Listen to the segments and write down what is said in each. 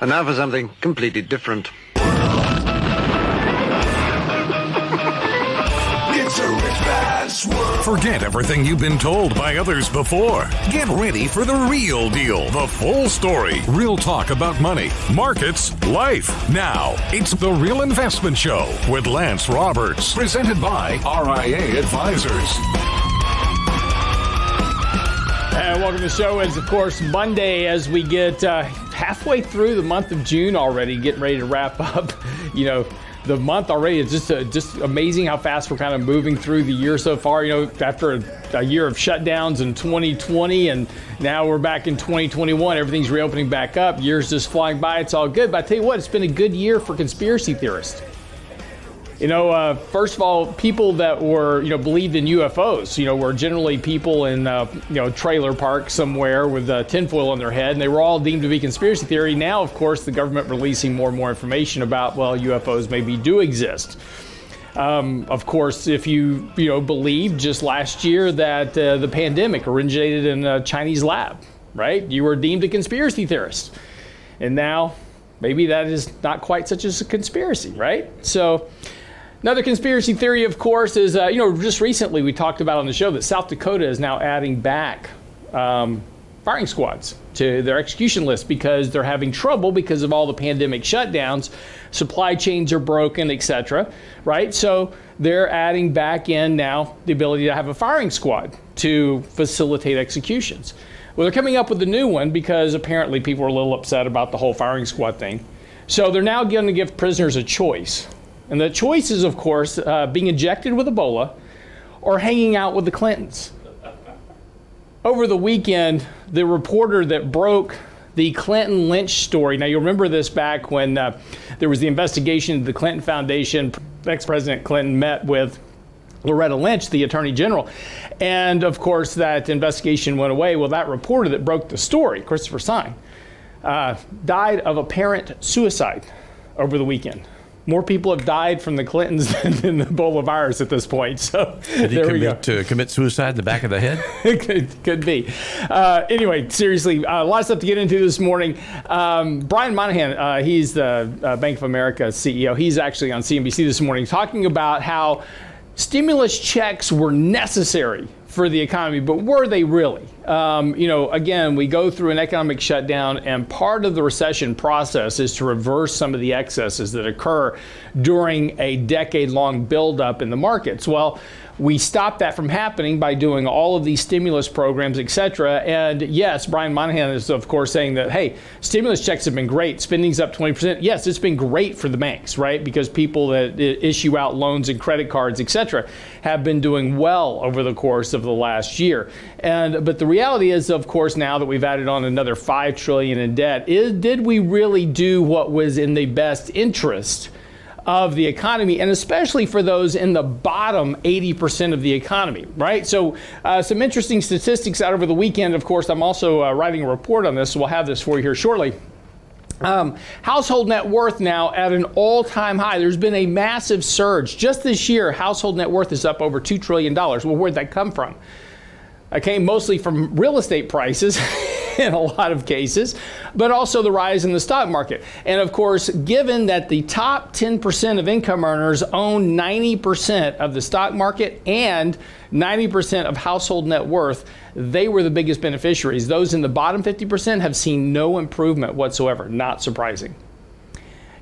And now for something completely different. Forget everything you've been told by others before. Get ready for the real deal, the full story, real talk about money, markets, life. Now, it's The Real Investment Show with Lance Roberts, presented by RIA Advisors. And welcome to the show. It's, of course, Monday as we get uh, halfway through the month of June already, getting ready to wrap up. You know, the month already. It's just uh, just amazing how fast we're kind of moving through the year so far. You know, after a, a, year of shutdowns in 2020, and now we're back in 2021. Everything's reopening back up. Years just flying by. It's all good. But I tell you what, it's been a good year for conspiracy theorists. You know, uh, first of all, people that were, you know, believed in UFOs, you know, were generally people in, uh, you know, trailer park somewhere with uh, tinfoil on their head, and they were all deemed to be conspiracy theory. Now, of course, the government releasing more and more information about, well, UFOs maybe do exist. Um, of course, if you, you know, believed just last year that uh, the pandemic originated in a Chinese lab, right? You were deemed a conspiracy theorist. And now, maybe that is not quite such as a conspiracy, right? So, Another conspiracy theory, of course, is uh, you know just recently we talked about on the show that South Dakota is now adding back um, firing squads to their execution list because they're having trouble because of all the pandemic shutdowns, supply chains are broken, etc. Right, so they're adding back in now the ability to have a firing squad to facilitate executions. Well, they're coming up with a new one because apparently people are a little upset about the whole firing squad thing. So they're now going to give prisoners a choice and the choice is, of course, uh, being injected with Ebola or hanging out with the Clintons. Over the weekend, the reporter that broke the Clinton Lynch story. Now, you remember this back when uh, there was the investigation of the Clinton Foundation. Ex President Clinton met with Loretta Lynch, the Attorney General. And of course, that investigation went away. Well, that reporter that broke the story, Christopher Sign, uh, died of apparent suicide over the weekend more people have died from the Clintons than, the Ebola virus at this point. So Did he there we go. to commit suicide in the back of the head? could, could be. Uh, anyway, seriously, uh, a lot of stuff to get into this morning. Um, Brian Moynihan, uh, he's the uh, Bank of America CEO. He's actually on CNBC this morning talking about how stimulus checks were necessary for the economy, but were they really? Um, you know, again, we go through an economic shutdown, and part of the recession process is to reverse some of the excesses that occur during a decade long buildup in the markets. Well, we stopped that from happening by doing all of these stimulus programs, et cetera. And yes, Brian Moynihan is, of course, saying that, hey, stimulus checks have been great. Spending's up 20%. Yes, it's been great for the banks, right? Because people that issue out loans and credit cards, et cetera, have been doing well over the course of the last year. And but the reality is, of course, now that we've added on another five trillion in debt, is did we really do what was in the best interest? Of the economy, and especially for those in the bottom 80% of the economy, right? So, uh, some interesting statistics out over the weekend. Of course, I'm also uh, writing a report on this, so we'll have this for you here shortly. Um, household net worth now at an all time high. There's been a massive surge. Just this year, household net worth is up over $2 trillion. Well, where'd that come from? It came mostly from real estate prices. in a lot of cases, but also the rise in the stock market. And of course, given that the top 10% of income earners own 90% of the stock market and 90% of household net worth, they were the biggest beneficiaries. Those in the bottom 50% have seen no improvement whatsoever. Not surprising.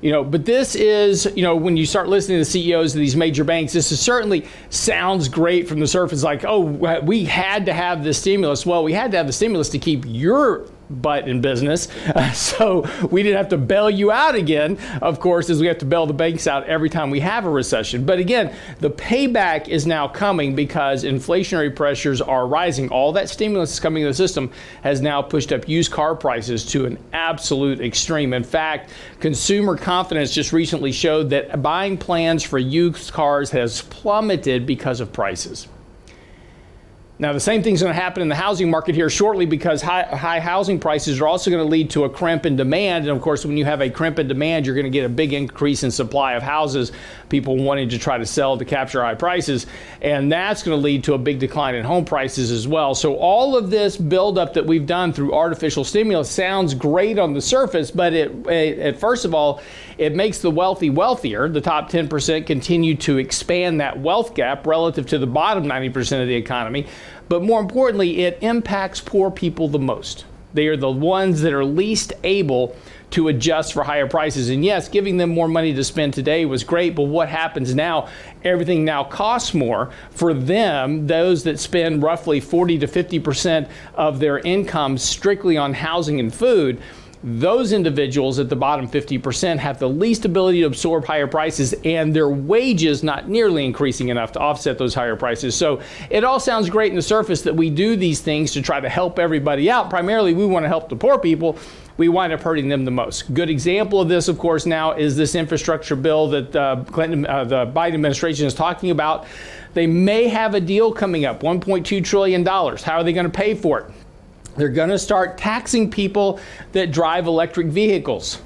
You know, but this is, you know, when you start listening to the CEOs of these major banks, this is certainly sounds great from the surface, like, oh, we had to have the stimulus. Well, we had to have the stimulus to keep your butt in business. Uh, so we didn't have to bail you out again, of course, as we have to bail the banks out every time we have a recession. But again, the payback is now coming because inflationary pressures are rising. All that stimulus is coming to the system has now pushed up used car prices to an absolute extreme. In fact, consumer confidence just recently showed that buying plans for used cars has plummeted because of prices. Now, the same thing's going to happen in the housing market here shortly because high, high housing prices are also going to lead to a crimp in demand. And of course, when you have a crimp in demand, you're going to get a big increase in supply of houses, people wanting to try to sell to capture high prices. And that's going to lead to a big decline in home prices as well. So, all of this buildup that we've done through artificial stimulus sounds great on the surface, but it, it, it first of all, it makes the wealthy wealthier. The top 10% continue to expand that wealth gap relative to the bottom 90% of the economy. But more importantly, it impacts poor people the most. They are the ones that are least able to adjust for higher prices. And yes, giving them more money to spend today was great, but what happens now? Everything now costs more for them, those that spend roughly 40 to 50% of their income strictly on housing and food those individuals at the bottom 50% have the least ability to absorb higher prices and their wages not nearly increasing enough to offset those higher prices. So it all sounds great in the surface that we do these things to try to help everybody out. Primarily, we want to help the poor people. We wind up hurting them the most. Good example of this, of course, now is this infrastructure bill that uh, Clinton, uh, the Biden administration is talking about. They may have a deal coming up, $1.2 trillion. How are they going to pay for it? They're going to start taxing people that drive electric vehicles,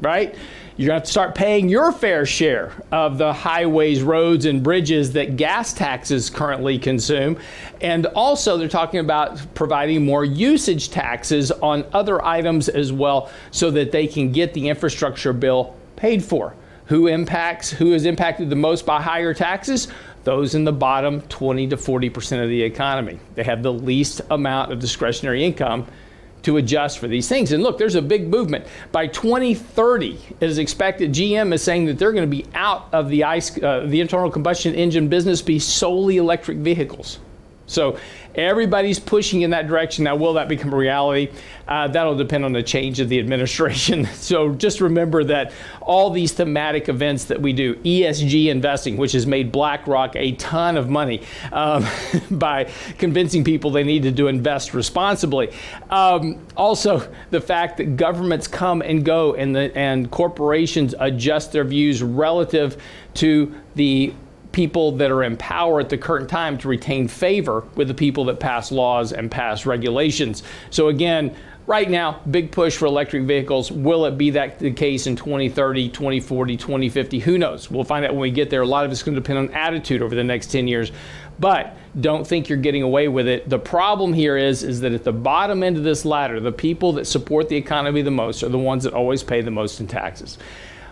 right? You're going to have to start paying your fair share of the highways, roads, and bridges that gas taxes currently consume. And also, they're talking about providing more usage taxes on other items as well so that they can get the infrastructure bill paid for. Who impacts, who is impacted the most by higher taxes? Those in the bottom 20 to 40% of the economy. They have the least amount of discretionary income to adjust for these things. And look, there's a big movement. By 2030, it is expected, GM is saying that they're going to be out of the ICE, uh, the internal combustion engine business, be solely electric vehicles. So everybody's pushing in that direction. Now, will that become a reality? Uh, that'll depend on the change of the administration. So just remember that all these thematic events that we do, ESG investing, which has made BlackRock a ton of money um, by convincing people they needed to invest responsibly. Um, also, the fact that governments come and go and, the, and corporations adjust their views relative to the people that are in power at the current time to retain favor with the people that pass laws and pass regulations. So again, right now, big push for electric vehicles. Will it be that the case in 2030, 2040, 2050? Who knows? We'll find out when we get there. A lot of it's going to depend on attitude over the next 10 years. But don't think you're getting away with it. The problem here is is that at the bottom end of this ladder, the people that support the economy the most are the ones that always pay the most in taxes.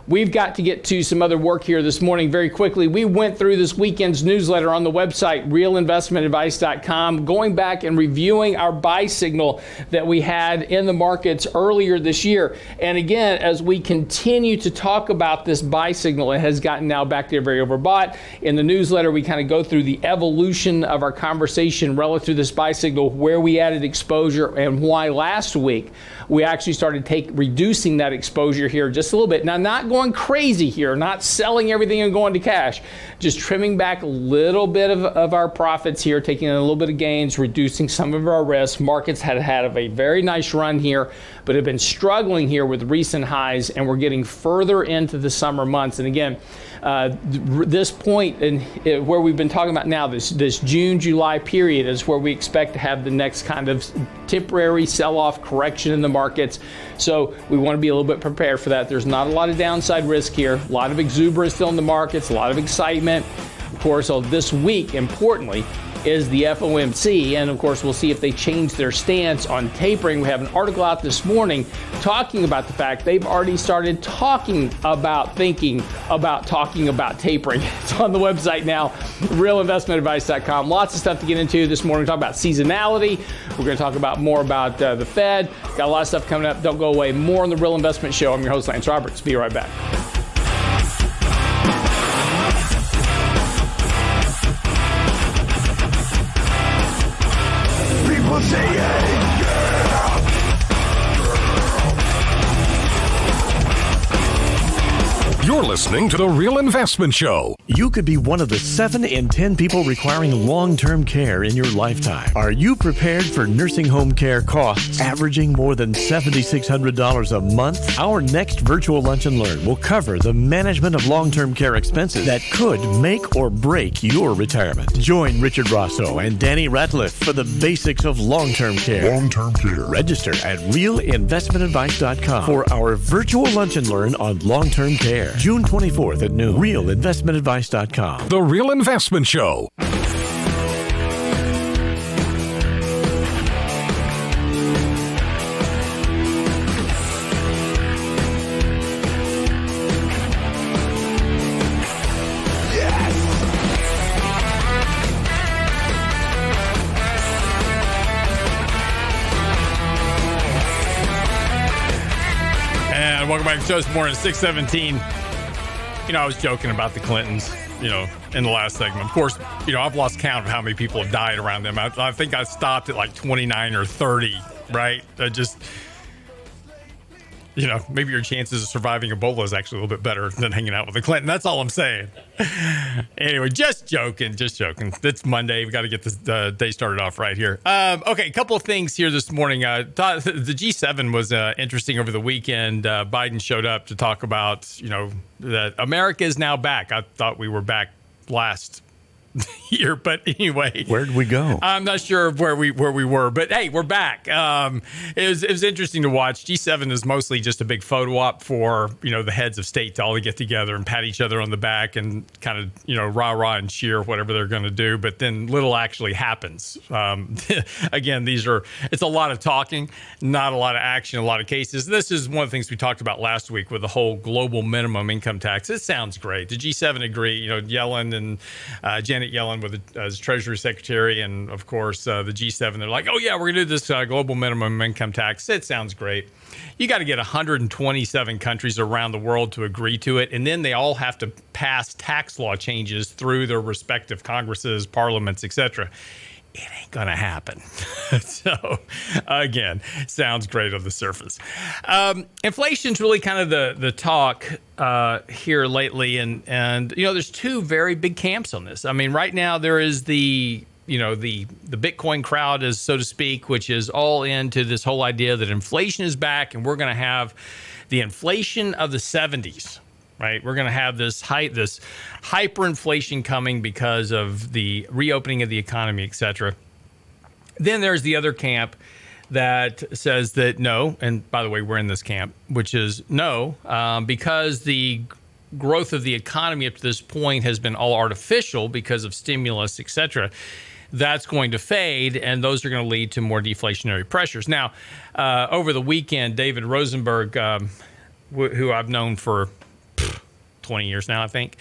We've got to get to some other work here this morning very quickly. We went through this weekend's newsletter on the website, realinvestmentadvice.com, going back and reviewing our buy signal that we had in the markets earlier this year. And again, as we continue to talk about this buy signal, it has gotten now back there very overbought. In the newsletter, we kind of go through the evolution of our conversation relative to this buy signal, where we added exposure, and why last week we actually started take reducing that exposure here just a little bit. Now, not going crazy here, not selling everything and going to cash, just trimming back a little bit of, of our profits here, taking a little bit of gains, reducing some of our risks. Markets had had a very nice run here, but have been struggling here with recent highs, and we're getting further into the summer months. And again, uh, this point in uh, where we've been talking about now, this this June July period is where we expect to have the next kind of temporary sell-off correction in the markets. So we want to be a little bit prepared for that. There's not a lot of downside risk here. A lot of exuberance still in the markets. A lot of excitement. Of course, so this week, importantly, is the FOMC. And of course, we'll see if they change their stance on tapering. We have an article out this morning talking about the fact they've already started talking about thinking about talking about tapering. It's on the website now, realinvestmentadvice.com. Lots of stuff to get into this morning. We talk about seasonality. We're going to talk about more about uh, the Fed. Got a lot of stuff coming up. Don't go away. More on the Real Investment Show. I'm your host, Lance Roberts. Be right back. Listening to The Real Investment Show. You could be one of the 7 in 10 people requiring long term care in your lifetime. Are you prepared for nursing home care costs averaging more than $7,600 a month? Our next virtual lunch and learn will cover the management of long term care expenses that could make or break your retirement. Join Richard Rosso and Danny Ratliff for the basics of long term care. Long term care. Register at realinvestmentadvice.com for our virtual lunch and learn on long term care. June 24th at noon. Realinvestmentadvice.com. The Real Investment Show. And welcome back to show this morning, 617. You know, I was joking about the Clintons, you know, in the last segment. Of course, you know, I've lost count of how many people have died around them. I, I think I stopped at like 29 or 30, right? I just, you know, maybe your chances of surviving Ebola is actually a little bit better than hanging out with the Clinton. That's all I'm saying. anyway, just joking, just joking. It's Monday. We got to get the uh, day started off right here. Um, okay, a couple of things here this morning. Uh, thought the G7 was uh, interesting over the weekend. Uh, Biden showed up to talk about, you know, that America is now back. I thought we were back last here. But anyway, where did we go? I'm not sure where we where we were, but hey, we're back. Um, it was it was interesting to watch. G7 is mostly just a big photo op for you know the heads of state to all get together and pat each other on the back and kind of you know rah rah and cheer whatever they're going to do. But then little actually happens. Um, again, these are it's a lot of talking, not a lot of action. A lot of cases. This is one of the things we talked about last week with the whole global minimum income tax. It sounds great. The G7 agree. You know, Yellen and uh, Janet Yellen with as Treasury Secretary, and of course uh, the G7. They're like, oh yeah, we're gonna do this uh, global minimum income tax. It sounds great. You got to get 127 countries around the world to agree to it, and then they all have to pass tax law changes through their respective Congresses, parliaments, etc it ain't gonna happen. so, again, sounds great on the surface. Um, inflation's really kind of the the talk uh, here lately, and and you know, there's two very big camps on this. I mean, right now there is the you know the the Bitcoin crowd, is so to speak, which is all into this whole idea that inflation is back, and we're going to have the inflation of the 70s right? We're going to have this height, this hyperinflation coming because of the reopening of the economy, et cetera. Then there's the other camp that says that no, and by the way, we're in this camp, which is no, um, because the growth of the economy up to this point has been all artificial because of stimulus, et cetera. That's going to fade, and those are going to lead to more deflationary pressures. Now, uh, over the weekend, David Rosenberg, um, wh- who I've known for 20 years now, I think.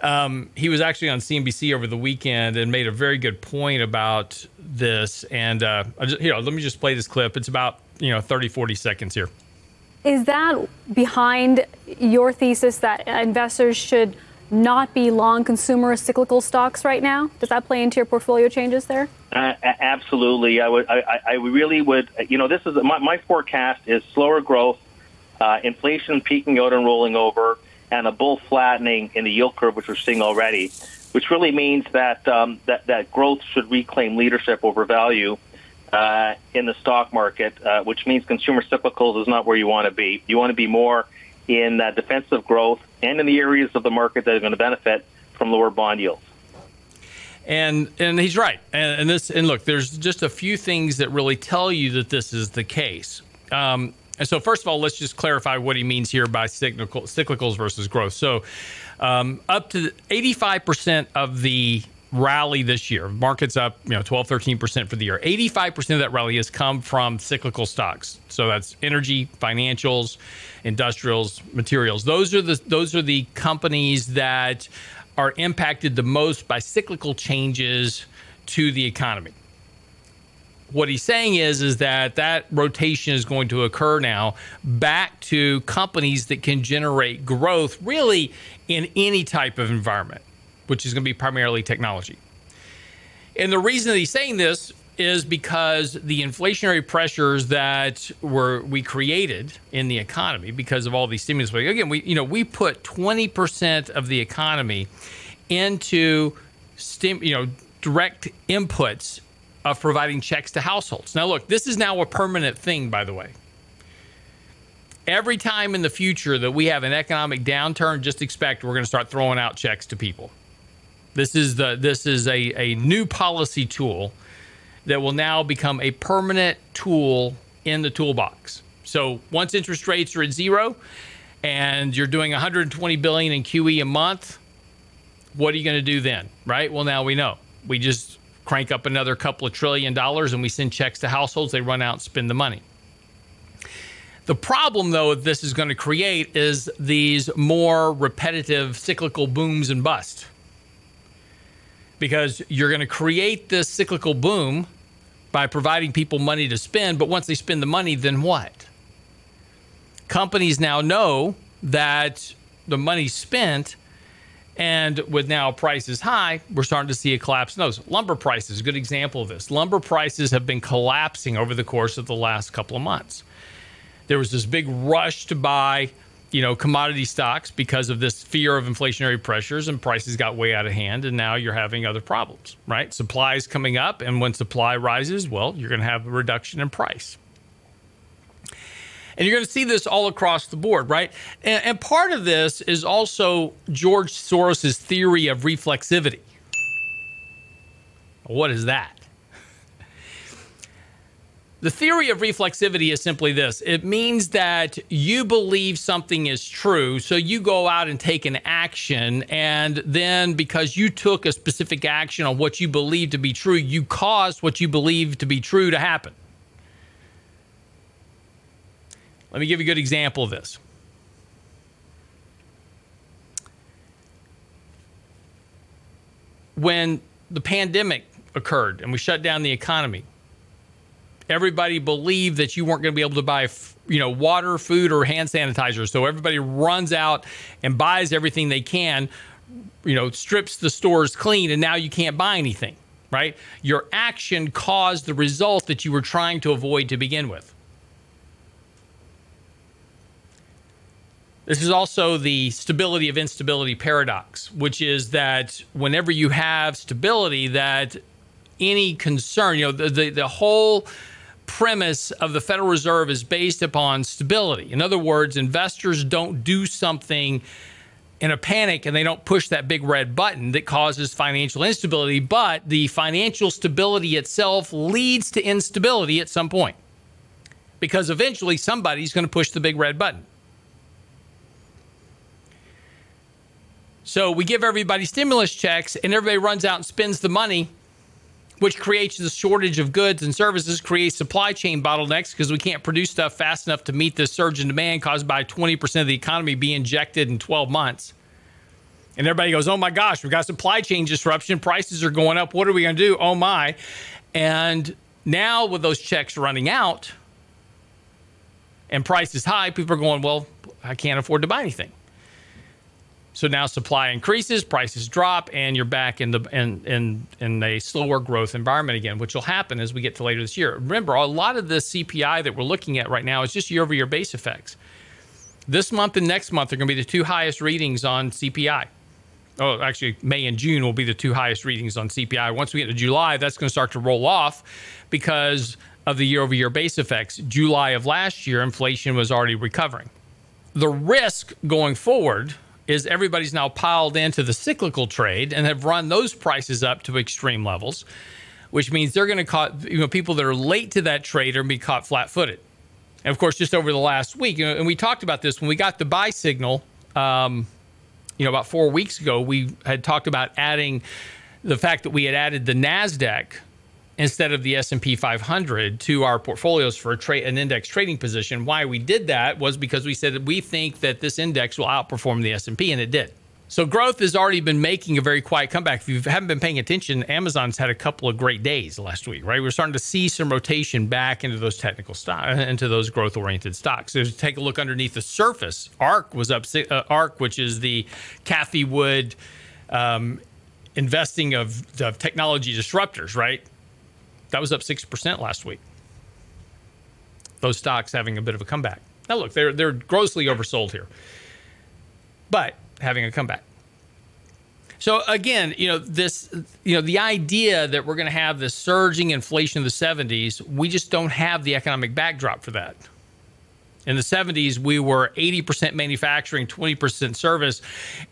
Um, he was actually on CNBC over the weekend and made a very good point about this. And uh, just, here, let me just play this clip. It's about you know 30, 40 seconds here. Is that behind your thesis that investors should not be long consumer cyclical stocks right now? Does that play into your portfolio changes there? Uh, absolutely. I would. I, I really would. You know, this is my, my forecast is slower growth, uh, inflation peaking out and rolling over and a bull flattening in the yield curve, which we're seeing already, which really means that um, that that growth should reclaim leadership over value uh, in the stock market, uh, which means consumer cyclicals is not where you want to be. You want to be more in uh, defensive growth and in the areas of the market that are going to benefit from lower bond yields. And and he's right. And, and this and look, there's just a few things that really tell you that this is the case. Um, and so, first of all, let's just clarify what he means here by cyclical, cyclicals versus growth. So, um, up to 85% of the rally this year, markets up, you know, 12, 13% for the year. 85% of that rally has come from cyclical stocks. So that's energy, financials, industrials, materials. Those are the those are the companies that are impacted the most by cyclical changes to the economy what he's saying is is that that rotation is going to occur now back to companies that can generate growth really in any type of environment which is going to be primarily technology and the reason that he's saying this is because the inflationary pressures that were we created in the economy because of all these stimulus. Again, we you know we put 20% of the economy into stim, you know direct inputs of providing checks to households. Now, look, this is now a permanent thing, by the way. Every time in the future that we have an economic downturn, just expect we're going to start throwing out checks to people. This is the this is a, a new policy tool that will now become a permanent tool in the toolbox. So once interest rates are at zero and you're doing 120 billion in QE a month, what are you going to do then? Right? Well, now we know. We just crank up another couple of trillion dollars and we send checks to households, they run out and spend the money. The problem, though, this is going to create is these more repetitive cyclical booms and busts. Because you're going to create this cyclical boom by providing people money to spend. But once they spend the money, then what? Companies now know that the money spent, and with now prices high, we're starting to see a collapse in those. Lumber prices, good example of this. Lumber prices have been collapsing over the course of the last couple of months. There was this big rush to buy you know commodity stocks because of this fear of inflationary pressures and prices got way out of hand and now you're having other problems right supply is coming up and when supply rises well you're going to have a reduction in price and you're going to see this all across the board right? And, and part of this is also george soros's theory of reflexivity. What is that? The theory of reflexivity is simply this. It means that you believe something is true, so you go out and take an action, and then because you took a specific action on what you believe to be true, you caused what you believe to be true to happen. Let me give you a good example of this. When the pandemic occurred and we shut down the economy, everybody believed that you weren't going to be able to buy you know water food or hand sanitizer. So everybody runs out and buys everything they can you know strips the stores clean and now you can't buy anything right? Your action caused the result that you were trying to avoid to begin with This is also the stability of instability paradox, which is that whenever you have stability, that any concern, you know, the, the, the whole premise of the Federal Reserve is based upon stability. In other words, investors don't do something in a panic and they don't push that big red button that causes financial instability, but the financial stability itself leads to instability at some point. Because eventually somebody's going to push the big red button. So we give everybody stimulus checks and everybody runs out and spends the money which creates the shortage of goods and services, creates supply chain bottlenecks because we can't produce stuff fast enough to meet the surge in demand caused by 20% of the economy being injected in 12 months. And everybody goes, oh my gosh, we've got supply chain disruption. Prices are going up. What are we going to do? Oh my. And now with those checks running out and prices high, people are going, well, I can't afford to buy anything. So now supply increases, prices drop, and you're back in the in in, in a slower growth environment again, which will happen as we get to later this year. Remember, a lot of the CPI that we're looking at right now is just year-over-year base effects. This month and next month are going to be the two highest readings on CPI. Oh, actually, May and June will be the two highest readings on CPI. Once we get to July, that's going to start to roll off because of the year over year base effects. July of last year, inflation was already recovering. The risk going forward is everybody's now piled into the cyclical trade and have run those prices up to extreme levels, which means they're going to caught you know people that are late to that trade are going to be caught flat-footed. And of course, just over the last week, you know, and we talked about this when we got the buy signal, um, you know, about four weeks ago, we had talked about adding the fact that we had added the Nasdaq instead of the S&P 500 to our portfolios for a trade an index trading position. Why we did that was because we said that we think that this index will outperform the S&P and it did. So growth has already been making a very quiet comeback. If you haven't been paying attention, Amazon's had a couple of great days last week, right? We're starting to see some rotation back into those technical stocks, into those growth-oriented stocks. So take a look underneath the surface. ARK was up. Uh, ARK, which is the Cathie Wood um, investing of, of technology disruptors, right? That was up 6% last week. Those stocks having a bit of a comeback. Now, look, they're, they're grossly oversold here, but having a comeback. So again, you know this, you know the idea that we're going to have this surging inflation of the 70s, we just don't have the economic backdrop for that. In the 70s, we were 80% manufacturing, 20% service,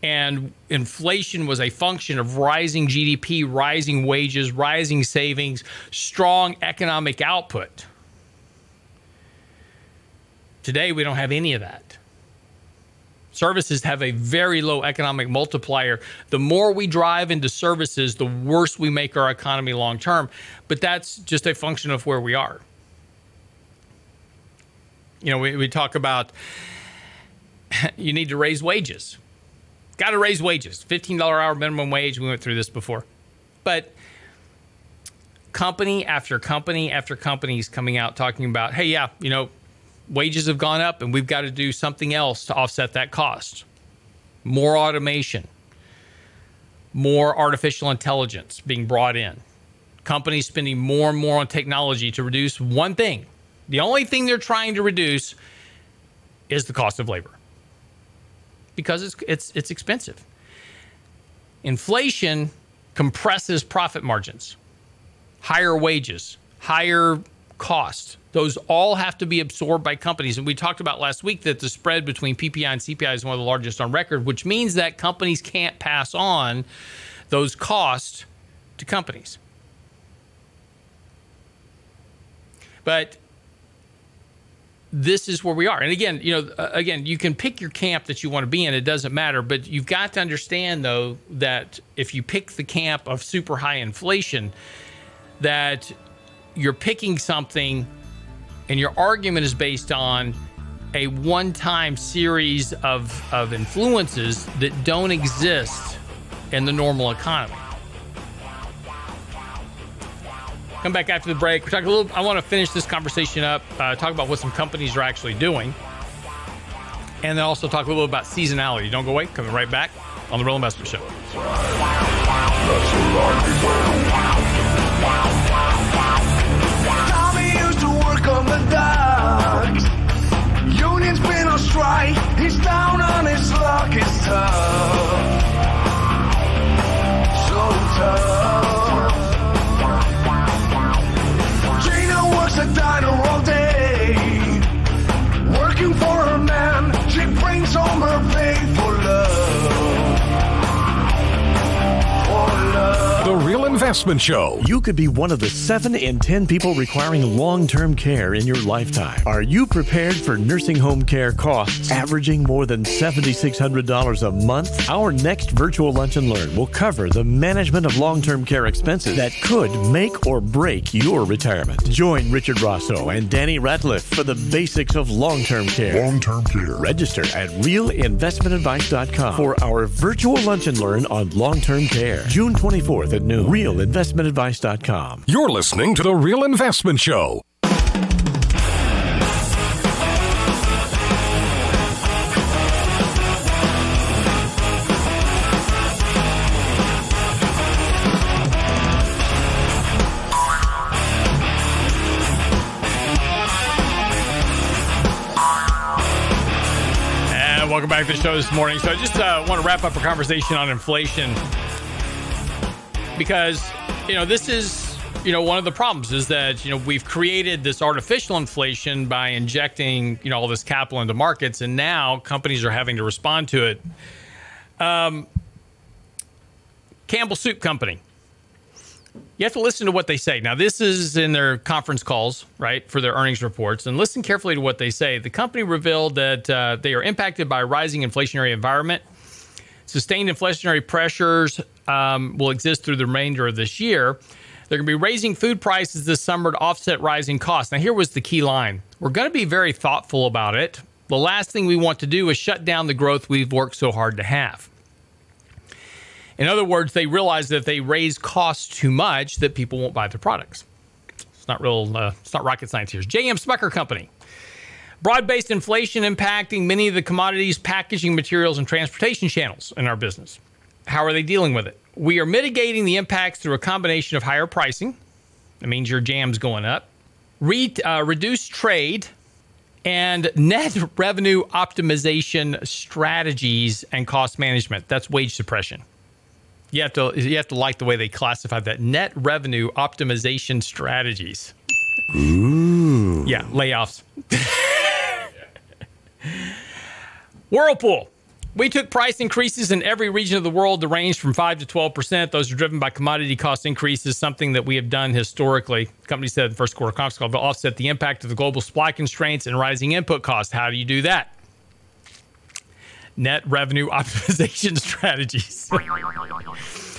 and inflation was a function of rising GDP, rising wages, rising savings, strong economic output. Today, we don't have any of that. Services have a very low economic multiplier. The more we drive into services, the worse we make our economy long term. But that's just a function of where we are. You know, we, we talk about you need to raise wages. Got to raise wages. $15 hour minimum wage. We went through this before. But company after company after company is coming out talking about, hey, yeah, you know, wages have gone up and we've got to do something else to offset that cost. More automation, more artificial intelligence being brought in, companies spending more and more on technology to reduce one thing. The only thing they're trying to reduce is the cost of labor because it's, it's, it's expensive. Inflation compresses profit margins, higher wages, higher cost. Those all have to be absorbed by companies. And we talked about last week that the spread between PPI and CPI is one of the largest on record, which means that companies can't pass on those costs to companies. But this is where we are. And again, you know, uh, again, you can pick your camp that you want to be in. It doesn't matter. But you've got to understand, though, that if you pick the camp of super high inflation, that you're picking something and your argument is based on a one time series of, of influences that don't exist in the normal economy. Come back after the break. We're talking a little. I want to finish this conversation up. Uh, talk about what some companies are actually doing, and then also talk a little bit about seasonality. Don't go away. Coming right back on the Real Investor Show. Union's been on strike. He's down on his luck. It's tough. So tough. Diner all day. Investment Show. You could be one of the 7 in 10 people requiring long term care in your lifetime. Are you prepared for nursing home care costs averaging more than $7,600 a month? Our next virtual lunch and learn will cover the management of long term care expenses that could make or break your retirement. Join Richard Rosso and Danny Ratliff for the basics of long term care. Long term care. Register at realinvestmentadvice.com for our virtual lunch and learn on long term care. June 24th at noon. Realinvestmentadvice.com. You're listening to The Real Investment Show. And welcome back to the show this morning. So I just uh, want to wrap up a conversation on inflation because you know this is you know one of the problems is that you know we've created this artificial inflation by injecting you know all this capital into markets and now companies are having to respond to it. Um, campbell soup company. You have to listen to what they say. Now this is in their conference calls right for their earnings reports and listen carefully to what they say. The company revealed that uh, they are impacted by a rising inflationary environment sustained inflationary pressures um, will exist through the remainder of this year. They're going to be raising food prices this summer to offset rising costs. Now, here was the key line we're going to be very thoughtful about it. The last thing we want to do is shut down the growth we've worked so hard to have. In other words, they realize that if they raise costs too much, that people won't buy their products. It's not real. Uh, it's not rocket science here. J.M. Smucker Company. Broad-based inflation impacting many of the commodities, packaging materials, and transportation channels in our business. How are they dealing with it? We are mitigating the impacts through a combination of higher pricing, That means your jam's going up. Re- uh, reduce trade and net revenue optimization strategies and cost management. That's wage suppression. You have to you have to like the way they classify that net revenue optimization strategies. Ooh. Yeah, layoffs. Whirlpool. We took price increases in every region of the world to range from 5 to 12%. Those are driven by commodity cost increases, something that we have done historically. The company said in the first quarter conference call to offset the impact of the global supply constraints and rising input costs. How do you do that? Net revenue optimization strategies.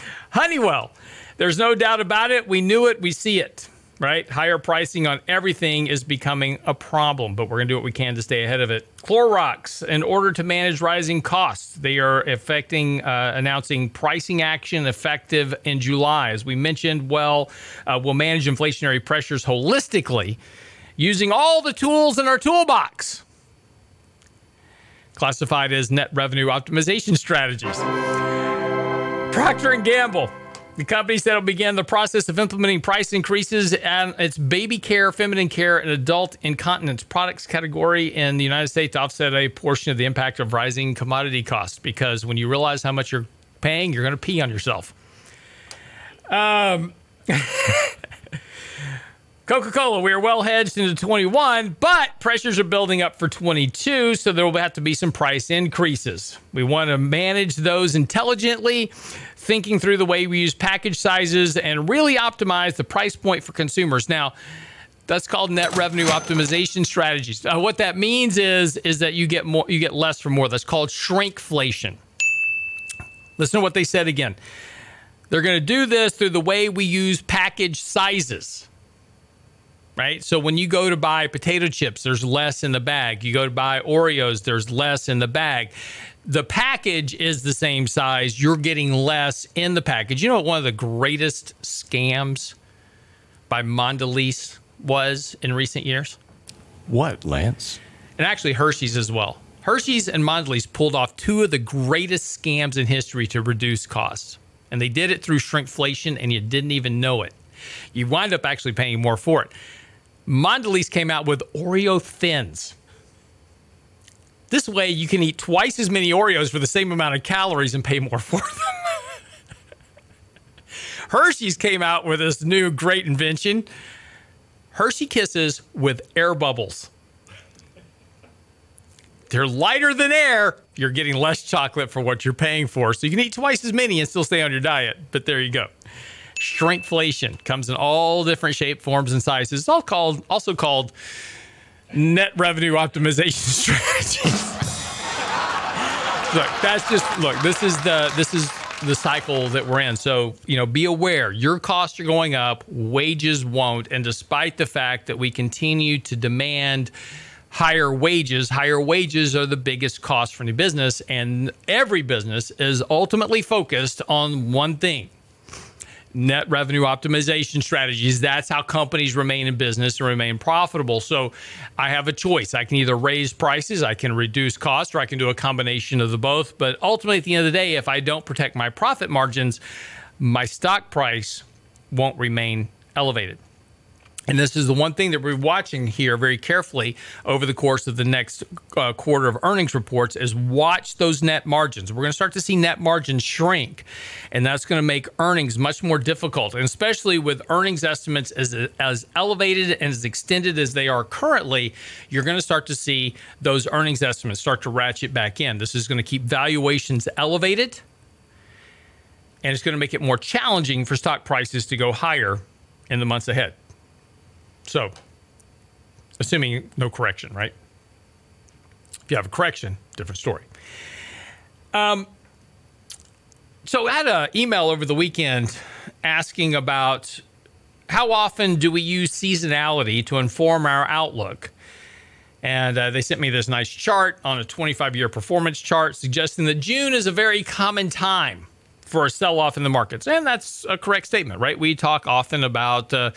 Honeywell. There's no doubt about it. We knew it. We see it right? Higher pricing on everything is becoming a problem, but we're going to do what we can to stay ahead of it. Clorox, in order to manage rising costs, they are affecting, uh, announcing pricing action effective in July. As we mentioned, well, uh, we'll manage inflationary pressures holistically using all the tools in our toolbox. Classified as net revenue optimization strategies. Procter and Gamble the company said it'll begin the process of implementing price increases and its baby care, feminine care, and adult incontinence products category in the United States to offset a portion of the impact of rising commodity costs. Because when you realize how much you're paying, you're going to pee on yourself. Um, Coca Cola, we are well hedged into 21, but pressures are building up for 22, so there will have to be some price increases. We want to manage those intelligently, thinking through the way we use package sizes and really optimize the price point for consumers. Now, that's called net revenue optimization strategies. Uh, what that means is is that you get more, you get less for more. That's called shrinkflation. Listen to what they said again. They're going to do this through the way we use package sizes right? So when you go to buy potato chips, there's less in the bag. You go to buy Oreos, there's less in the bag. The package is the same size. You're getting less in the package. You know what one of the greatest scams by Mondelez was in recent years? What, Lance? And actually Hershey's as well. Hershey's and Mondelez pulled off two of the greatest scams in history to reduce costs. And they did it through shrinkflation and you didn't even know it. You wind up actually paying more for it. Mondelez came out with Oreo Thins. This way, you can eat twice as many Oreos for the same amount of calories and pay more for them. Hershey's came out with this new great invention Hershey Kisses with air bubbles. They're lighter than air. You're getting less chocolate for what you're paying for. So you can eat twice as many and still stay on your diet. But there you go shrinkflation comes in all different shape, forms, and sizes. It's all called, also called net revenue optimization strategies. look, that's just look. This is the this is the cycle that we're in. So you know, be aware your costs are going up, wages won't, and despite the fact that we continue to demand higher wages. Higher wages are the biggest cost for any business, and every business is ultimately focused on one thing net revenue optimization strategies. That's how companies remain in business and remain profitable. So I have a choice. I can either raise prices, I can reduce costs, or I can do a combination of the both. But ultimately, at the end of the day, if I don't protect my profit margins, my stock price won't remain elevated. And this is the one thing that we're watching here very carefully over the course of the next uh, quarter of earnings reports is watch those net margins. We're going to start to see net margins shrink, and that's going to make earnings much more difficult. And especially with earnings estimates as as elevated and as extended as they are currently, you're going to start to see those earnings estimates start to ratchet back in. This is going to keep valuations elevated, and it's going to make it more challenging for stock prices to go higher in the months ahead. So, assuming no correction, right? If you have a correction, different story. Um, so I had an email over the weekend asking about how often do we use seasonality to inform our outlook? And uh, they sent me this nice chart on a 25 year performance chart suggesting that June is a very common time for a sell off in the markets. And that's a correct statement, right? We talk often about, uh,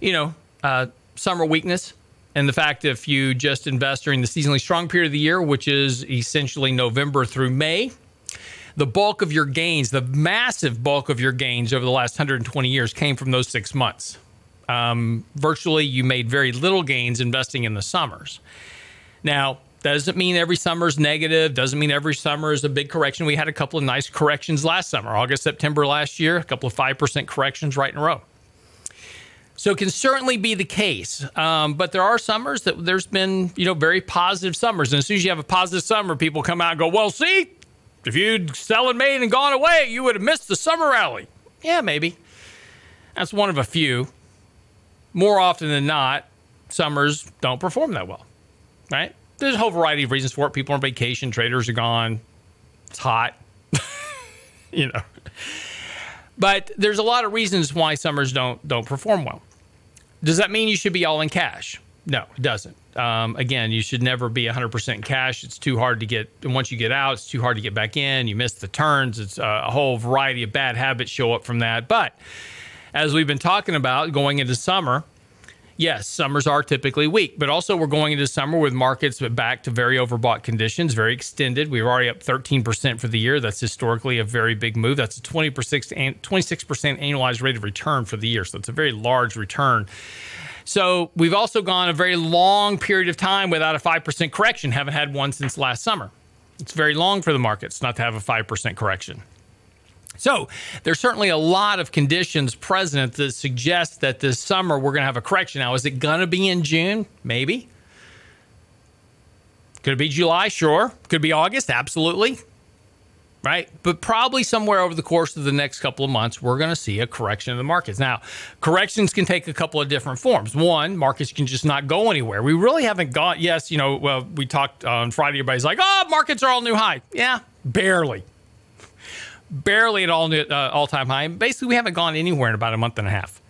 you know, uh, summer weakness and the fact if you just invest during the seasonally strong period of the year, which is essentially November through May, the bulk of your gains, the massive bulk of your gains over the last 120 years came from those six months. Um, virtually, you made very little gains investing in the summers. Now, doesn't mean every summer is negative. Doesn't mean every summer is a big correction. We had a couple of nice corrections last summer, August, September last year, a couple of 5% corrections right in a row. So it can certainly be the case. Um, but there are summers that there's been, you know, very positive summers. And as soon as you have a positive summer, people come out and go, well, see, if you'd sell and made and gone away, you would have missed the summer rally. Yeah, maybe. That's one of a few. More often than not, summers don't perform that well, right? There's a whole variety of reasons for it. People are on vacation, traders are gone, it's hot, you know. But there's a lot of reasons why summers don't don't perform well. Does that mean you should be all in cash? No, it doesn't. Um, again, you should never be 100% cash. It's too hard to get. And once you get out, it's too hard to get back in. You miss the turns. It's a, a whole variety of bad habits show up from that. But as we've been talking about going into summer, yes, summers are typically weak, but also we're going into summer with markets back to very overbought conditions, very extended. We were already up 13% for the year. That's historically a very big move. That's a 20%, 26% annualized rate of return for the year. So it's a very large return. So we've also gone a very long period of time without a 5% correction. Haven't had one since last summer. It's very long for the markets not to have a 5% correction. So there's certainly a lot of conditions present that suggest that this summer we're going to have a correction. Now, is it going to be in June? Maybe. Could it be July? Sure. Could be August? Absolutely. Right. But probably somewhere over the course of the next couple of months, we're going to see a correction in the markets. Now, corrections can take a couple of different forms. One, markets can just not go anywhere. We really haven't got, yes, you know, well, we talked on Friday, everybody's like, oh, markets are all new high. Yeah, barely barely at all uh, all time high. And basically, we haven't gone anywhere in about a month and a half.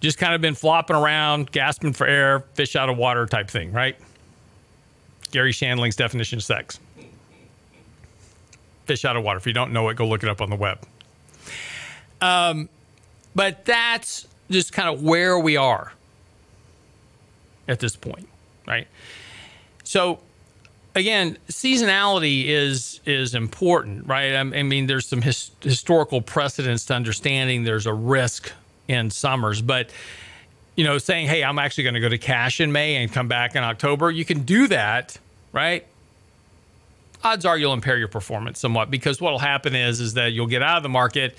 Just kind of been flopping around, gasping for air, fish out of water type thing, right? Garry Shandling's definition of sex. Fish out of water. If you don't know it, go look it up on the web. Um, but that's just kind of where we are at this point, right? So again, seasonality is is important, right? I, mean, there's some his, historical precedents to understanding there's a risk in summers, but you know, saying, "Hey, I'm actually going to go to cash in May and come back in October," you can do that, right? Odds are you'll impair your performance somewhat because what'll happen is is that you'll get out of the market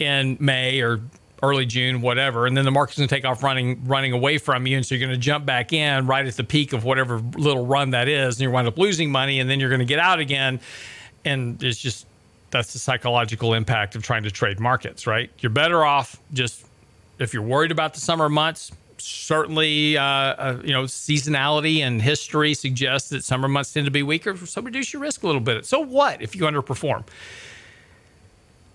in May or early June, whatever, and then the market's going to take off running running away from you, and so you're going to jump back in right at the peak of whatever little run that is, and you wind up losing money, and then you're going to get out again, and it's just that's the psychological impact of trying to trade markets, right? You're better off just if you're worried about the summer months. Certainly, uh, uh, you know, seasonality and history suggests that summer months tend to be weaker, so reduce your risk a little bit. So what if you underperform?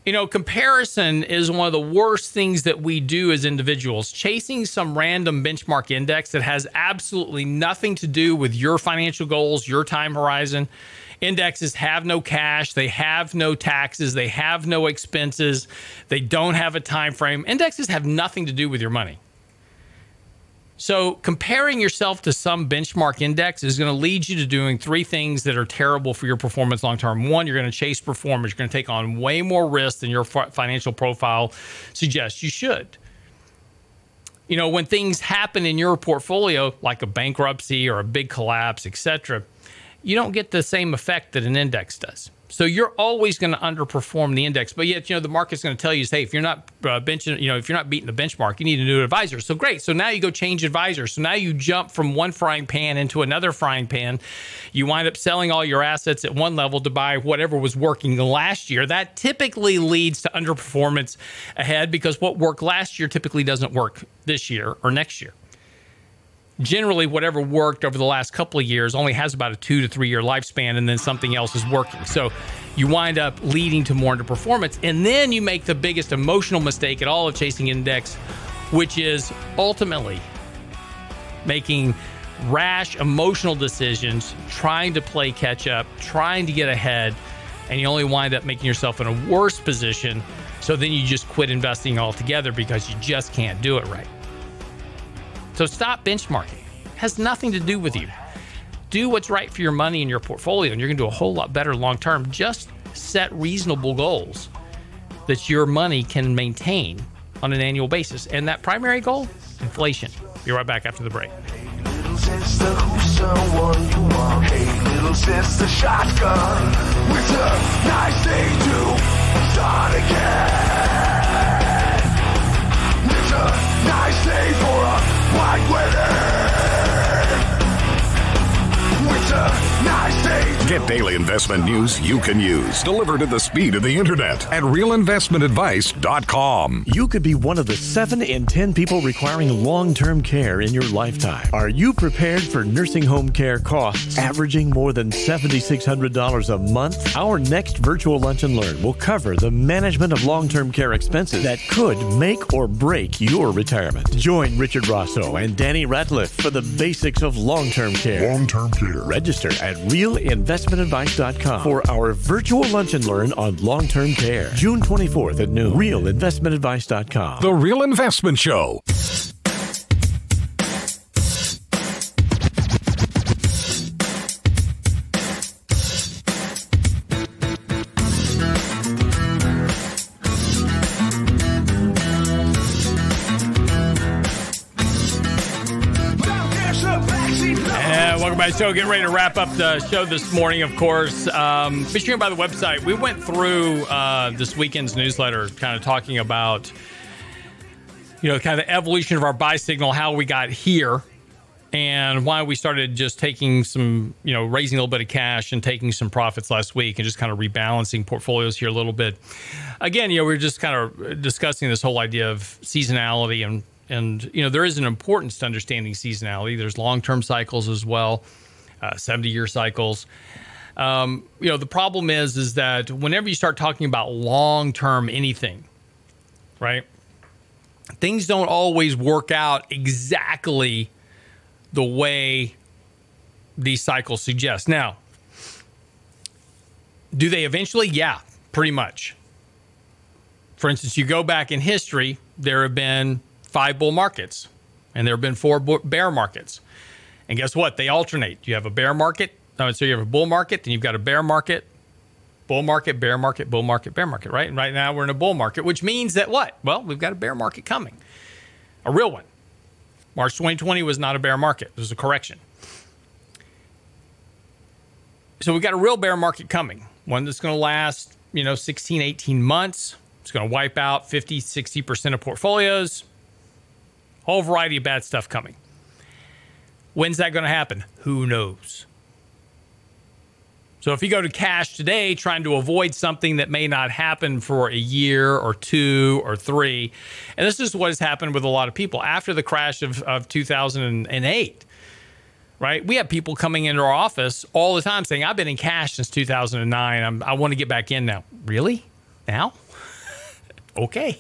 You know, comparison is one of the worst things that we do as individuals. Chasing some random benchmark index that has absolutely nothing to do with your financial goals, your time horizon. Indexes have no cash, they have no taxes, they have no expenses, they don't have a time frame. Indexes have nothing to do with your money. So, comparing yourself to some benchmark index is going to lead you to doing three things that are terrible for your performance long term. One, you're going to chase performance, you're going to take on way more risk than your financial profile suggests you should. You know, when things happen in your portfolio, like a bankruptcy or a big collapse, etc., you don't get the same effect that an index does. So you're always going to underperform the index, but yet you know the market's going to tell you, hey, if you're not uh, benching, you know, if you're not beating the benchmark, you need a new advisor. So great. So now you go change advisor. So now you jump from one frying pan into another frying pan. You wind up selling all your assets at one level to buy whatever was working last year. That typically leads to underperformance ahead because what worked last year typically doesn't work this year or next year generally whatever worked over the last couple of years only has about a two to three year lifespan and then something else is working. So you wind up leading to more underperformance and then you make the biggest emotional mistake at all of chasing index which is ultimately making rash emotional decisions trying to play catch up trying to get ahead and you only wind up making yourself in a worse position. So then you just quit investing altogether because you just can't do it right so stop benchmarking. It has nothing to do with you. Do what's right for your money and your portfolio, and you're going to do a whole lot better long term. Just set reasonable goals that your money can maintain on an annual basis. And that primary goal? Inflation. Be right back after the break. Hey, little sister, shotgun. It's a nice day to start again. It's a nice day for a white wedding. It's a nice day to Get daily investment news you can use, delivered at the speed of the internet at realinvestmentadvice.com. You could be one of the 7 in 10 people requiring long term care in your lifetime. Are you prepared for nursing home care costs averaging more than $7,600 a month? Our next virtual lunch and learn will cover the management of long term care expenses that could make or break your retirement. Join Richard Rosso and Danny Ratliff for the basics of long term care. Long term care. Register at realinvestmentadvice.com for our virtual lunch and learn on long term care. June 24th at noon. Realinvestmentadvice.com. The Real Investment Show. The show. Getting ready to wrap up the show this morning, of course. Um, be sure by the website. We went through uh, this weekend's newsletter, kind of talking about, you know, kind of the evolution of our buy signal, how we got here, and why we started just taking some, you know, raising a little bit of cash and taking some profits last week and just kind of rebalancing portfolios here a little bit. Again, you know, we are just kind of discussing this whole idea of seasonality and and you know there is an importance to understanding seasonality. There's long-term cycles as well, uh, 70-year cycles. Um, you know the problem is is that whenever you start talking about long-term anything, right? Things don't always work out exactly the way these cycles suggest. Now, do they eventually? Yeah, pretty much. For instance, you go back in history, there have been five bull markets and there have been four bear markets. And guess what? They alternate. You have a bear market, so you have a bull market, then you've got a bear market, bull market, bear market, bull market, bear market, right? And right now we're in a bull market, which means that what? Well, we've got a bear market coming, a real one. March 2020 was not a bear market, it was a correction. So we've got a real bear market coming, one that's going to last, you know, 16, 18 months. It's going to wipe out 50, 60% of portfolios. Whole variety of bad stuff coming. When's that going to happen? Who knows? So if you go to cash today trying to avoid something that may not happen for a year or two or three, and this is what has happened with a lot of people after the crash of, of 2008, right? We have people coming into our office all the time saying, I've been in cash since 2009. I'm, I want to get back in now. Really? Now? okay.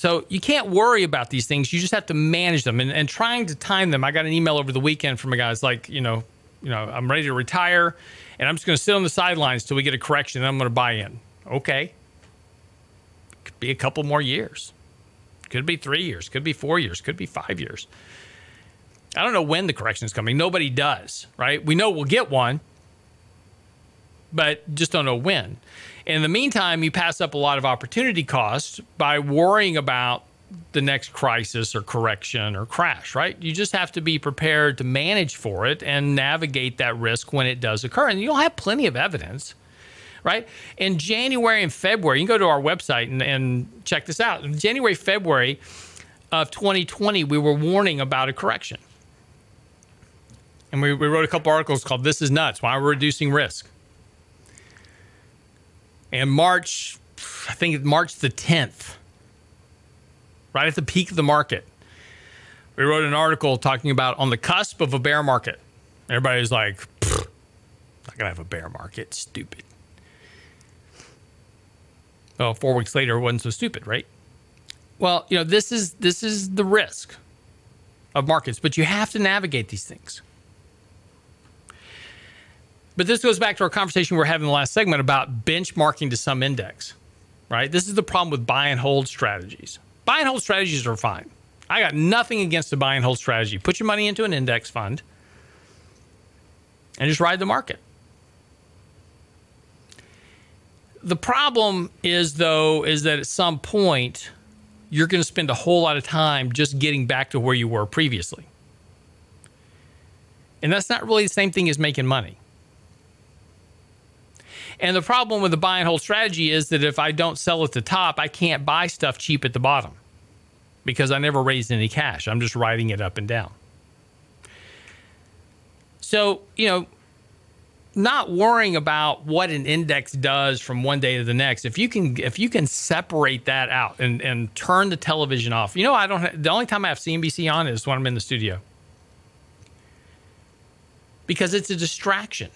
So you can't worry about these things. You just have to manage them and, and trying to time them. I got an email over the weekend from a guy. It's like, you know, you know, I'm ready to retire and I'm just going to sit on the sidelines till we get a correction and I'm going to buy in. Okay. Could be a couple more years. Could be three years. Could be four years. Could be five years. I don't know when the correction is coming. Nobody does, right? We know we'll get one, but just don't know when. In the meantime, you pass up a lot of opportunity costs by worrying about the next crisis or correction or crash, right? You just have to be prepared to manage for it and navigate that risk when it does occur. And you'll have plenty of evidence, right? In January and February, you can go to our website and, and check this out. In January, February of 2020, we were warning about a correction. And we, we wrote a couple articles called This is Nuts Why We're Reducing Risk. And March, I think March the 10th, right at the peak of the market, we wrote an article talking about on the cusp of a bear market. Everybody's like, not gonna have a bear market, stupid. Well, four weeks later, it wasn't so stupid, right? Well, you know, this is this is the risk of markets, but you have to navigate these things. But this goes back to our conversation we were having in the last segment about benchmarking to some index, right? This is the problem with buy and hold strategies. Buy and hold strategies are fine. I got nothing against a buy and hold strategy. Put your money into an index fund and just ride the market. The problem is, though, is that at some point, you're going to spend a whole lot of time just getting back to where you were previously. And that's not really the same thing as making money. And the problem with the buy and hold strategy is that if I don't sell at the top, I can't buy stuff cheap at the bottom because I never raised any cash. I'm just riding it up and down. So, you know, not worrying about what an index does from one day to the next. If you can if you can separate that out and and turn the television off. You know, I don't the only time I have CNBC on is when I'm in the studio. Because it's a distraction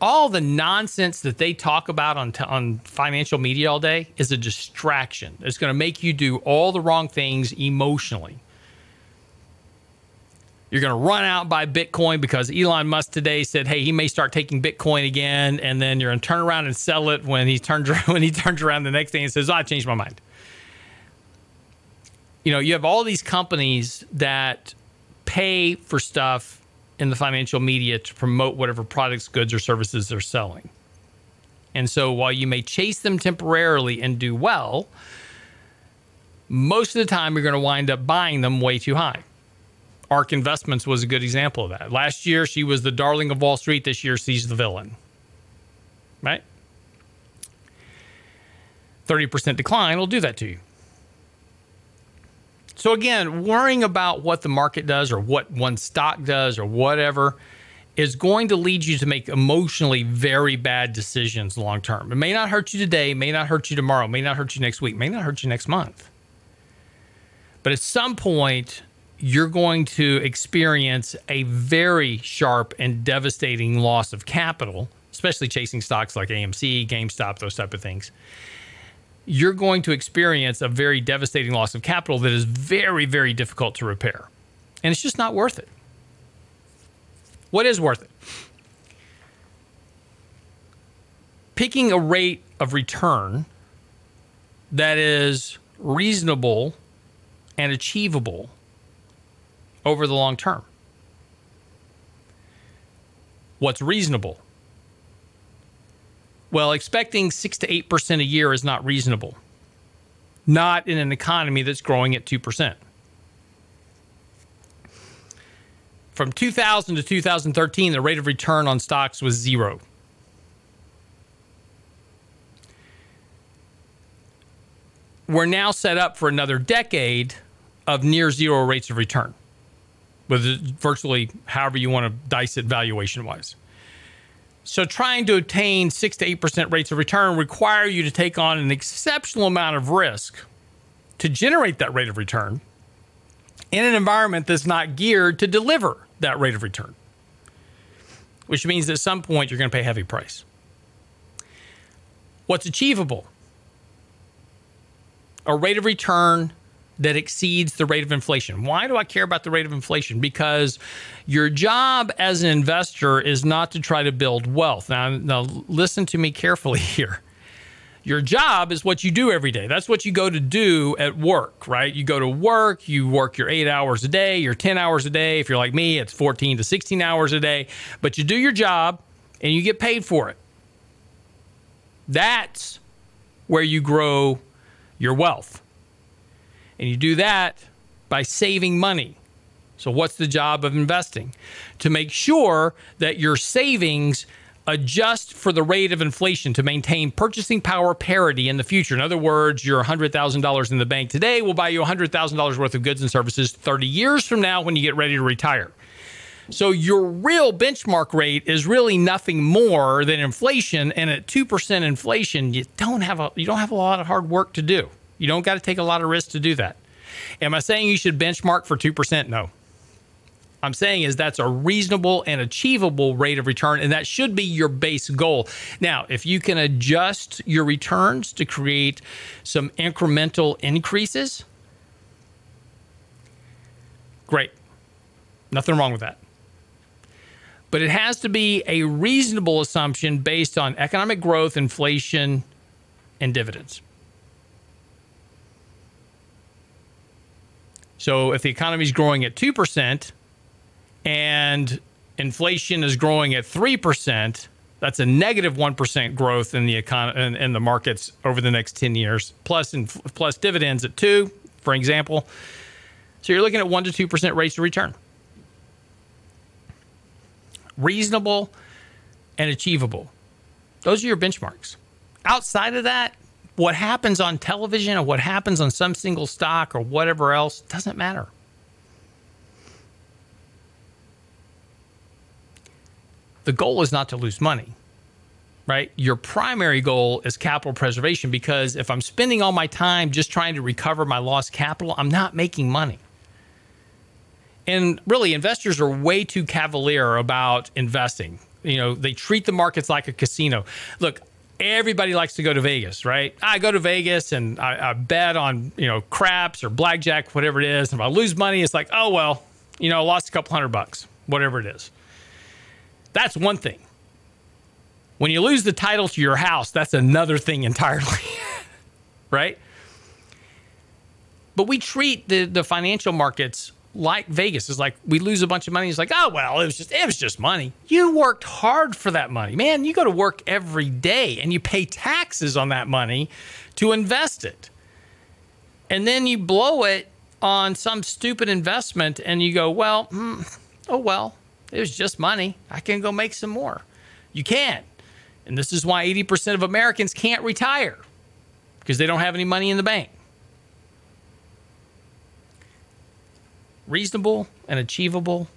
all the nonsense that they talk about on t- on financial media all day is a distraction. It's going to make you do all the wrong things emotionally. You're going to run out buy Bitcoin because Elon Musk today said, "Hey, he may start taking Bitcoin again," and then you're going to turn around and sell it when he turns when he turns around the next day and says, oh, "I changed my mind." You know, you have all these companies that pay for stuff in the financial media to promote whatever products, goods, or services they're selling. And so while you may chase them temporarily and do well, most of the time you're going to wind up buying them way too high. ARK Investments was a good example of that. Last year, she was the darling of Wall Street. This year, she's the villain. Right? 30% decline will do that to you. So again, worrying about what the market does or what one stock does or whatever is going to lead you to make emotionally very bad decisions long term. It may not hurt you today, may not hurt you tomorrow, may not hurt you next week, may not hurt you next month. But at some point, you're going to experience a very sharp and devastating loss of capital, especially chasing stocks like AMC, GameStop, those type of things you're going to experience a very devastating loss of capital that is very, very difficult to repair. And it's just not worth it. What is worth it? Picking a rate of return that is reasonable and achievable over the long term. What's reasonable? Well, expecting 6 to 8% a year is not reasonable. Not in an economy that's growing at 2%. From 2000 to 2013, the rate of return on stocks was zero. We're now set up for another decade of near zero rates of return, with virtually however you want to dice it valuation wise. So trying to obtain 6 to 8% rates of return require you to take on an exceptional amount of risk to generate that rate of return in an environment that's not geared to deliver that rate of return. Which means at some point you're going to pay a heavy price. What's achievable? A rate of return that exceeds the rate of inflation. Why do I care about the rate of inflation? Because your job as an investor is not to try to build wealth. Now, now listen to me carefully here. Your job is what you do every day. That's what you go to do at work, right? You go to work, you work your eight hours a day, your 10 hours a day. If you're like me, it's 14 to 16 hours a day. But you do your job and you get paid for it. That's where you grow your wealth. And you do that by saving money. So, what's the job of investing? To make sure that your savings adjust for the rate of inflation to maintain purchasing power parity in the future. In other words, your $100,000 in the bank today will buy you $100,000 worth of goods and services 30 years from now when you get ready to retire. So your real benchmark rate is really nothing more than inflation and at 2% inflation you don't have a you don't have a lot of hard work to do. You don't got to take a lot of risk to do that. Am I saying you should benchmark for 2%? No. I'm saying is that's a reasonable and achievable rate of return, and that should be your base goal. Now, if you can adjust your returns to create some incremental increases, great. Nothing wrong with that. But it has to be a reasonable assumption based on economic growth, inflation, and dividends. So if the economy is growing at 2% and inflation is growing at 3%, That's a negative 1 growth in the econ- in, in the markets over the next 10 years, plus plus dividends at 2, for example. So you're looking at 1 to 2% rates of return. Reasonable and achievable. Those are your benchmarks. Outside of that, what happens on television or what happens on some single stock or whatever else doesn't matter. The goal is not to lose money, right? Your primary goal is capital preservation because if I'm spending all my time just trying to recover my lost capital, I'm not making money. And really, investors are way too cavalier about investing. You know, they treat the markets like a casino. Look, everybody likes to go to Vegas, right? I go to Vegas and I, I, bet on, you know, craps or blackjack, whatever it is. And if I lose money, it's like, oh, well, you know, I lost a couple hundred bucks, whatever it is. That's one thing. When you lose the title to your house, that's another thing entirely, right? But we treat the, the financial markets like Vegas. It's like we lose a bunch of money. It's like, oh well, it was just it was just money. You worked hard for that money. Man, you go to work every day and you pay taxes on that money to invest it. And then you blow it on some stupid investment and you go, well, hmm, oh well, it was just money. I can go make some more. You can. And this is why 80% of Americans can't retire because they don't have any money in the bank. Reasonable and achievable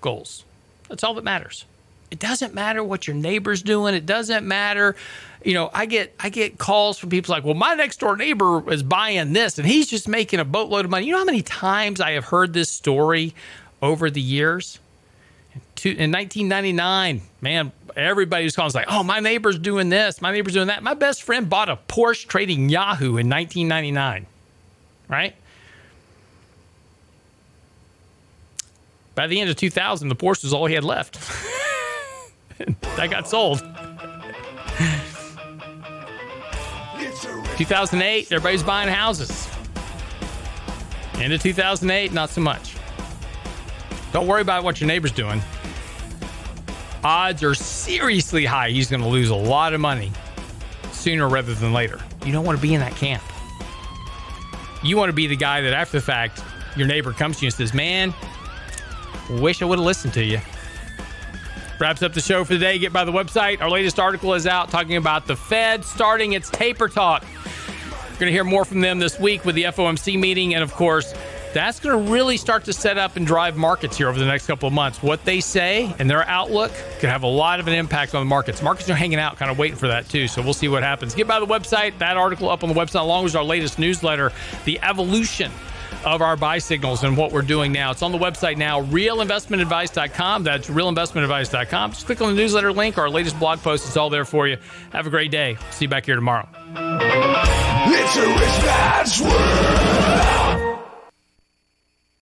goals. That's all that matters. It doesn't matter what your neighbor's doing. It doesn't matter. You know, I get I get calls from people like, "Well, my next door neighbor is buying this and he's just making a boatload of money." You know how many times I have heard this story over the years? In 1999, man, everybody was calling like, "Oh, my neighbor's doing this. My neighbor's doing that." My best friend bought a Porsche trading Yahoo in 1999. Right? By the end of 2000, the Porsche was all he had left. that got sold. 2008, everybody's buying houses. End of 2008, not so much. Don't worry about what your neighbor's doing. Odds are seriously high he's going to lose a lot of money sooner rather than later. You don't want to be in that camp. You want to be the guy that after the fact, your neighbor comes to you and says, Man, Wish I would have listened to you. Wraps up the show for the day. Get by the website. Our latest article is out talking about the Fed starting its taper talk. We're going to hear more from them this week with the FOMC meeting. And of course, that's going to really start to set up and drive markets here over the next couple of months. What they say and their outlook could have a lot of an impact on the markets. Markets are hanging out, kind of waiting for that too. So we'll see what happens. Get by the website. That article up on the website, along with our latest newsletter, The Evolution of our buy signals and what we're doing now. It's on the website now, realinvestmentadvice.com. That's realinvestmentadvice.com. Just click on the newsletter link, our latest blog post. It's all there for you. Have a great day. See you back here tomorrow. It's a rich man's world.